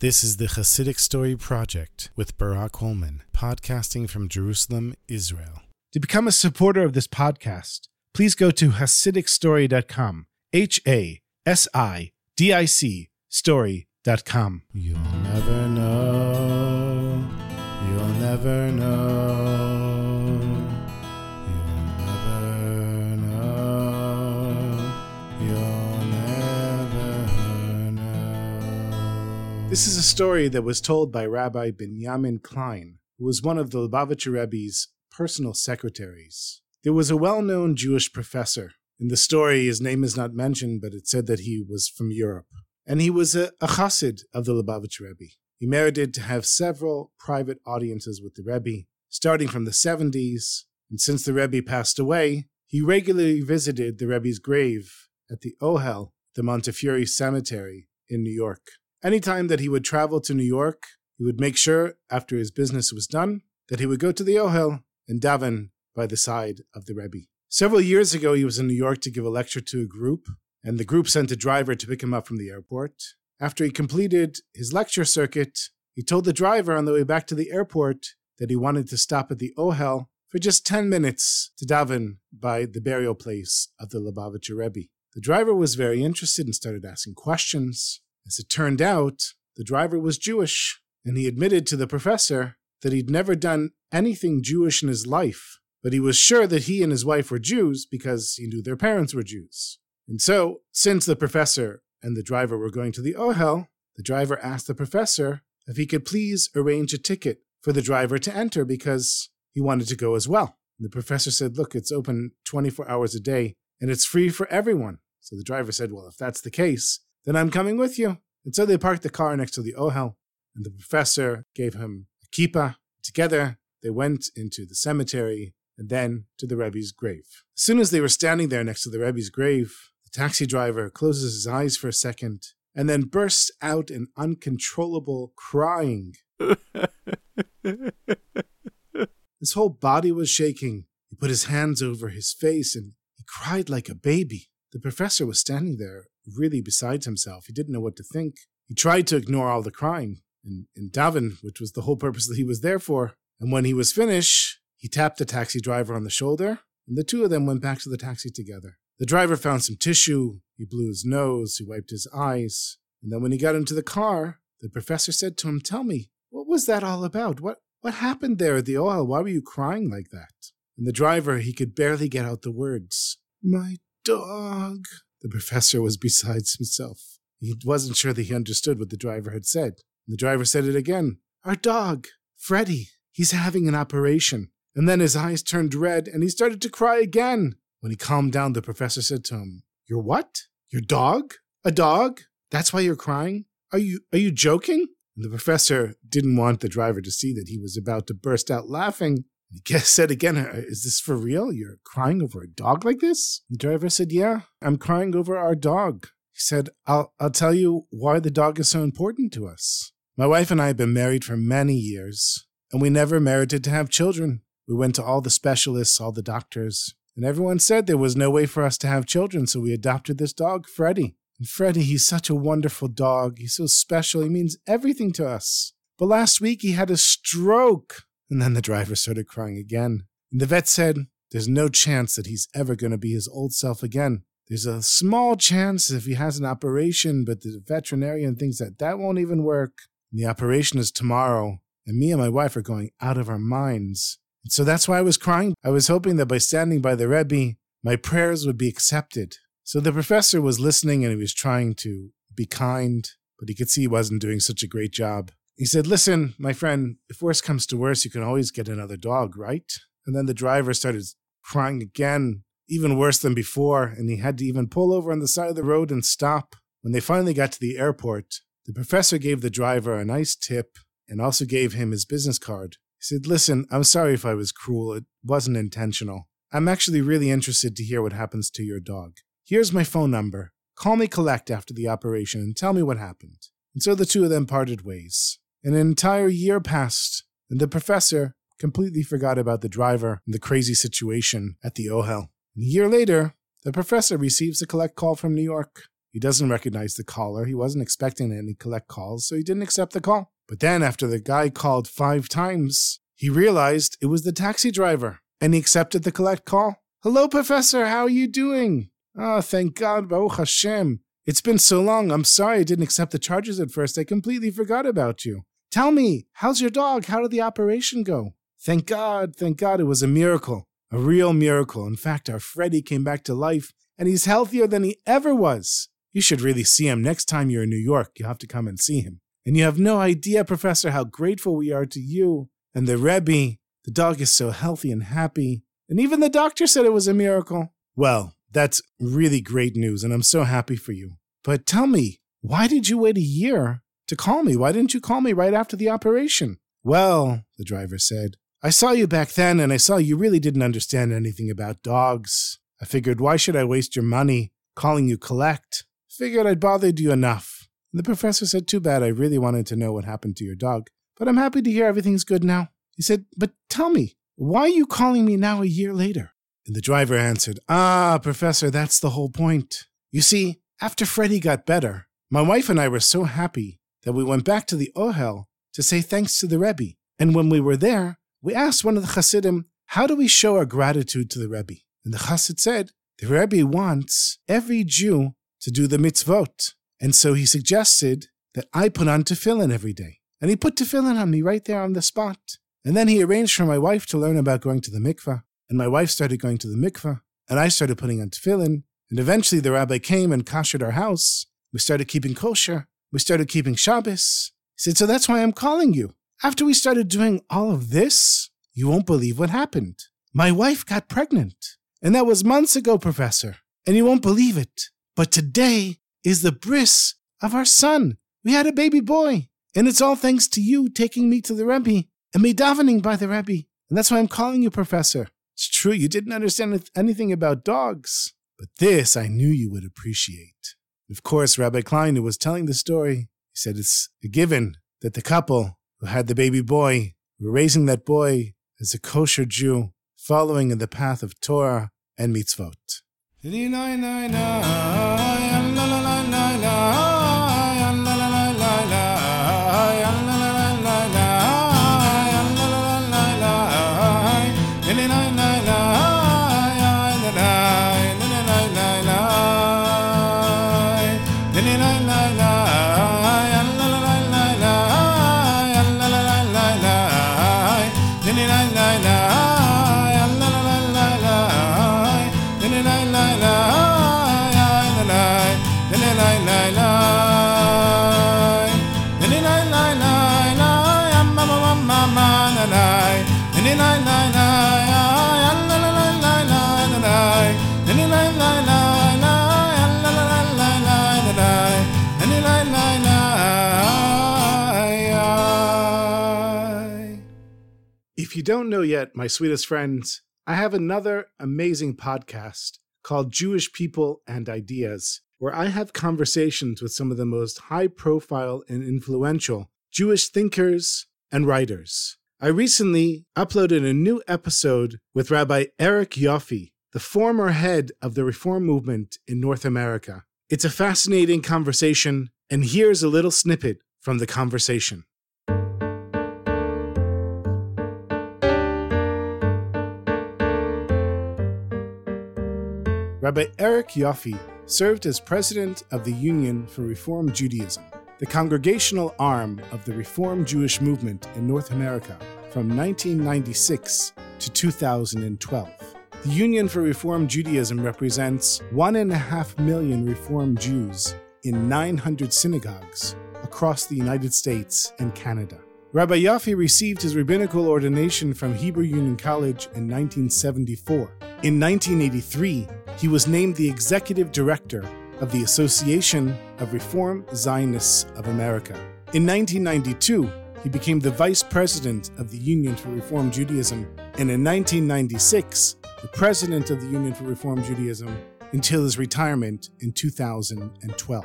This is the Hasidic Story Project with Barak Hullman, podcasting from Jerusalem, Israel. To become a supporter of this podcast, please go to HasidicStory.com. H A S I D I C story.com. You'll never know. You'll never know. This is a story that was told by Rabbi Benjamin Klein, who was one of the Lubavitcher Rebbe's personal secretaries. There was a well known Jewish professor. In the story, his name is not mentioned, but it said that he was from Europe. And he was a, a chassid of the Lubavitcher Rebbe. He merited to have several private audiences with the Rebbe, starting from the 70s. And since the Rebbe passed away, he regularly visited the Rebbe's grave at the Ohel, the Montefiore Cemetery in New York. Anytime that he would travel to New York, he would make sure, after his business was done, that he would go to the Ohel and daven by the side of the Rebbe. Several years ago, he was in New York to give a lecture to a group, and the group sent a driver to pick him up from the airport. After he completed his lecture circuit, he told the driver on the way back to the airport that he wanted to stop at the Ohel for just 10 minutes to daven by the burial place of the Lubavitcher Rebbe. The driver was very interested and started asking questions. As it turned out, the driver was Jewish, and he admitted to the professor that he'd never done anything Jewish in his life, but he was sure that he and his wife were Jews because he knew their parents were Jews. And so, since the professor and the driver were going to the Ohel, the driver asked the professor if he could please arrange a ticket for the driver to enter because he wanted to go as well. And the professor said, Look, it's open 24 hours a day and it's free for everyone. So the driver said, Well, if that's the case, then I'm coming with you. And so they parked the car next to the Ohel, and the professor gave him a kippah. Together, they went into the cemetery and then to the Rebbe's grave. As soon as they were standing there next to the Rebbe's grave, the taxi driver closes his eyes for a second and then bursts out in uncontrollable crying. His whole body was shaking. He put his hands over his face and he cried like a baby. The professor was standing there, really besides himself. He didn't know what to think. He tried to ignore all the crying and, and daven, which was the whole purpose that he was there for. And when he was finished, he tapped the taxi driver on the shoulder, and the two of them went back to the taxi together. The driver found some tissue, he blew his nose, he wiped his eyes, and then when he got into the car, the professor said to him, Tell me, what was that all about? What what happened there at the Ohel? Why were you crying like that? And the driver, he could barely get out the words. My dog. The professor was besides himself. He wasn't sure that he understood what the driver had said. The driver said it again. Our dog, Freddy, he's having an operation. And then his eyes turned red and he started to cry again. When he calmed down, the professor said to him, Your what? Your dog? A dog? That's why you're crying? Are you are you joking? And the professor didn't want the driver to see that he was about to burst out laughing. He said again, uh, Is this for real? You're crying over a dog like this? The driver said, Yeah, I'm crying over our dog. He said, I'll, I'll tell you why the dog is so important to us. My wife and I have been married for many years, and we never merited to have children. We went to all the specialists, all the doctors, and everyone said there was no way for us to have children, so we adopted this dog, Freddy. And Freddy, he's such a wonderful dog. He's so special. He means everything to us. But last week he had a stroke. And then the driver started crying again. And the vet said, There's no chance that he's ever going to be his old self again. There's a small chance if he has an operation, but the veterinarian thinks that that won't even work. And the operation is tomorrow, and me and my wife are going out of our minds. And so that's why I was crying. I was hoping that by standing by the Rebbe, my prayers would be accepted. So the professor was listening and he was trying to be kind, but he could see he wasn't doing such a great job. He said, Listen, my friend, if worse comes to worse, you can always get another dog, right? And then the driver started crying again, even worse than before, and he had to even pull over on the side of the road and stop. When they finally got to the airport, the professor gave the driver a nice tip and also gave him his business card. He said, Listen, I'm sorry if I was cruel. It wasn't intentional. I'm actually really interested to hear what happens to your dog. Here's my phone number. Call me collect after the operation and tell me what happened. And so the two of them parted ways. An entire year passed, and the professor completely forgot about the driver and the crazy situation at the Ohel. A year later, the professor receives a collect call from New York. He doesn't recognize the caller. He wasn't expecting any collect calls, so he didn't accept the call. But then, after the guy called five times, he realized it was the taxi driver and he accepted the collect call. Hello, Professor. How are you doing? Oh, thank God. Baruch Hashem. It's been so long. I'm sorry I didn't accept the charges at first. I completely forgot about you. Tell me, how's your dog? How did the operation go? Thank God, thank God, it was a miracle. A real miracle. In fact, our Freddy came back to life and he's healthier than he ever was. You should really see him next time you're in New York. You'll have to come and see him. And you have no idea, Professor, how grateful we are to you and the Rebbe. The dog is so healthy and happy. And even the doctor said it was a miracle. Well, that's really great news, and I'm so happy for you. But tell me, why did you wait a year to call me? Why didn't you call me right after the operation? Well, the driver said, I saw you back then, and I saw you really didn't understand anything about dogs. I figured, why should I waste your money calling you collect? Figured I'd bothered you enough. And the professor said, Too bad, I really wanted to know what happened to your dog. But I'm happy to hear everything's good now. He said, But tell me, why are you calling me now a year later? And the driver answered, Ah, Professor, that's the whole point. You see, after Freddy got better, my wife and I were so happy that we went back to the Ohel to say thanks to the Rebbe. And when we were there, we asked one of the Hasidim, How do we show our gratitude to the Rebbe? And the Chassid said, The Rebbe wants every Jew to do the mitzvot. And so he suggested that I put on tefillin every day. And he put tefillin on me right there on the spot. And then he arranged for my wife to learn about going to the mikveh. And my wife started going to the mikveh. And I started putting on tefillin. And eventually the rabbi came and kashered our house. We started keeping kosher. We started keeping Shabbos. He said, So that's why I'm calling you. After we started doing all of this, you won't believe what happened. My wife got pregnant. And that was months ago, Professor. And you won't believe it. But today is the bris of our son. We had a baby boy. And it's all thanks to you taking me to the Rebbe and me davening by the Rebbe. And that's why I'm calling you, Professor. It's true, you didn't understand anything about dogs. But this I knew you would appreciate. Of course, Rabbi Klein, who was telling the story, he said it's a given that the couple who had the baby boy were raising that boy as a kosher Jew, following in the path of Torah and mitzvot. If you don't know yet, my sweetest friends, I have another amazing podcast called Jewish People and Ideas, where I have conversations with some of the most high profile and influential Jewish thinkers and writers. I recently uploaded a new episode with Rabbi Eric Yoffie, the former head of the Reform movement in North America. It's a fascinating conversation, and here's a little snippet from the conversation. Rabbi Eric Yoffie served as president of the Union for Reform Judaism, the congregational arm of the Reform Jewish movement in North America from 1996 to 2012. The Union for Reform Judaism represents one and a half million Reform Jews in 900 synagogues across the United States and Canada. Rabbi Yoffie received his rabbinical ordination from Hebrew Union College in 1974. In 1983, he was named the executive director of the Association of Reform Zionists of America. In 1992, he became the vice president of the Union for Reform Judaism, and in 1996, the president of the Union for Reform Judaism until his retirement in 2012.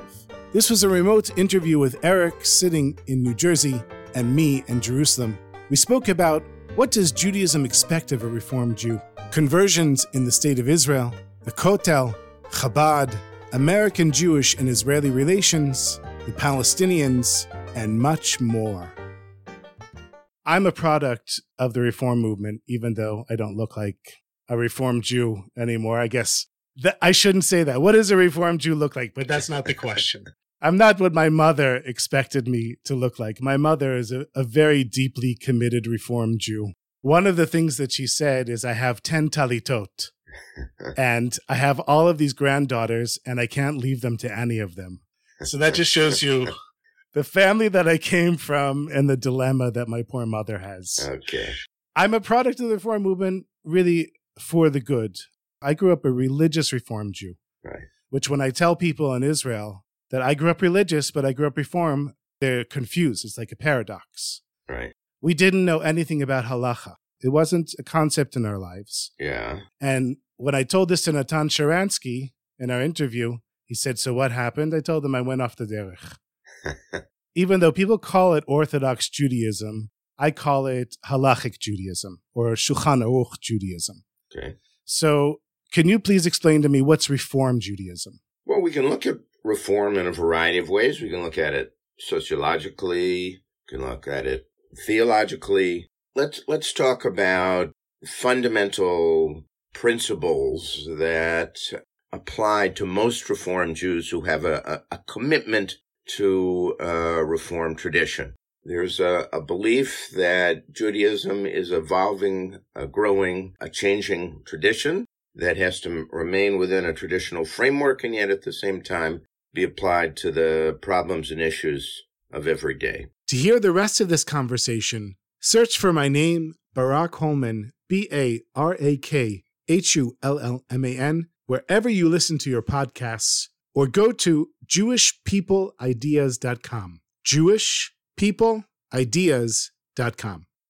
This was a remote interview with Eric sitting in New Jersey and me in Jerusalem. We spoke about what does Judaism expect of a Reformed Jew? Conversions in the state of Israel, the Kotel, Chabad, American Jewish and Israeli relations, the Palestinians, and much more. I'm a product of the reform movement, even though I don't look like a reformed Jew anymore. I guess that I shouldn't say that. What does a reformed Jew look like? But that's not the question. I'm not what my mother expected me to look like. My mother is a, a very deeply committed reformed Jew. One of the things that she said is, I have 10 talitot and I have all of these granddaughters and I can't leave them to any of them. So that just shows you the family that I came from and the dilemma that my poor mother has. Okay. I'm a product of the reform movement really for the good. I grew up a religious reform Jew. Right. Which when I tell people in Israel that I grew up religious but I grew up reform, they're confused. It's like a paradox. Right. We didn't know anything about halacha. It wasn't a concept in our lives. Yeah. And when I told this to Natan Sharansky in our interview, he said, So what happened? I told him I went off the derech. Even though people call it Orthodox Judaism, I call it halachic Judaism or Shulchan Aruch Judaism. Okay. So, can you please explain to me what's Reform Judaism? Well, we can look at reform in a variety of ways. We can look at it sociologically, we can look at it theologically. Let's let's talk about fundamental principles that apply to most Reform Jews who have a, a, a commitment to uh, Reform tradition. There's a, a, belief that Judaism is evolving, a growing, a changing tradition that has to remain within a traditional framework and yet at the same time be applied to the problems and issues of every day. To hear the rest of this conversation, search for my name, Barak Hullman, B A R A K H U L L M A N, wherever you listen to your podcasts, or go to jewishpeopleideas.com. Jewishpeopleideas.com.